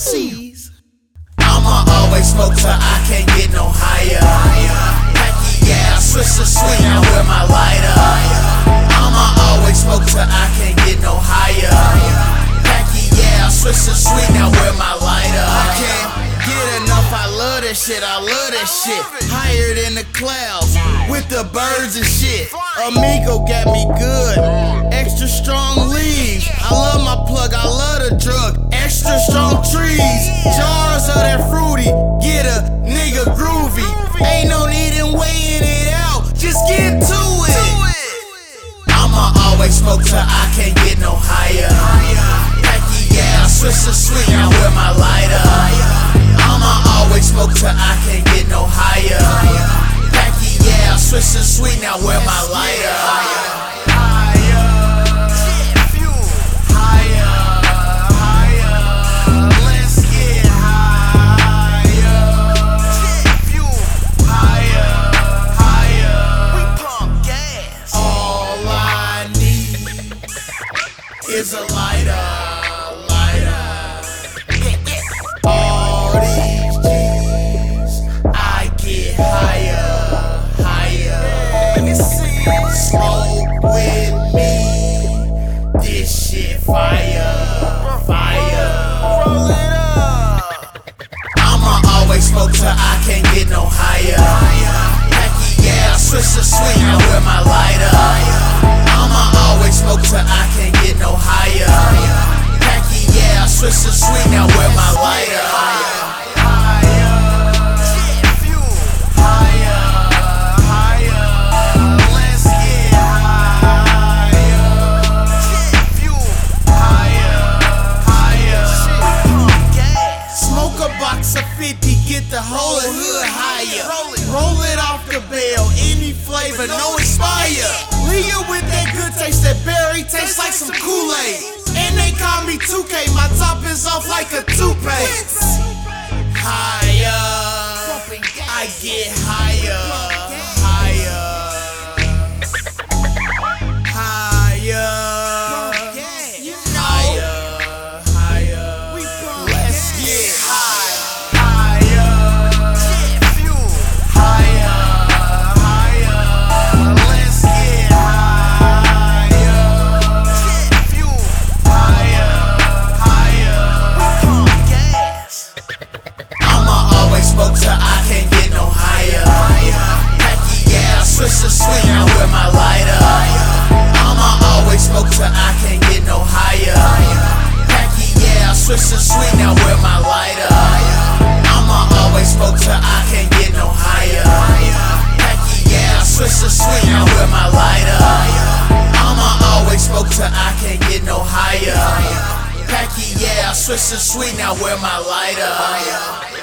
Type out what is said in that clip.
Seas. I'ma always smoke till I can't get no higher. Hecky, yeah, switch to swing, I wear my lighter. I'ma always smoke till I can't get no higher. Hecky, yeah, switch to swing, I wear my lighter. I can't get enough, I love that shit, I love that shit. Higher than the clouds, with the birds and shit. Amigo got me good, extra strong Jars of that fruity. Get a nigga groovy. Ain't no need in weighing it out. Just get to it. I'ma always smoke till I can't get no higher. Packy, yeah, I switch to sweet now with my lighter. Is a lighter, lighter. All these G's, I get higher, higher. Smoke with me, this shit fire. 50, get the whole hood higher. Roll it off the bell, any flavor, no expire. You with that good taste, that berry tastes like some Kool-Aid. And they call me 2K, my top is off like a toupee. Higher, I get till I can't get no higher. Packy, yeah, I switch to sweet now with my lighter.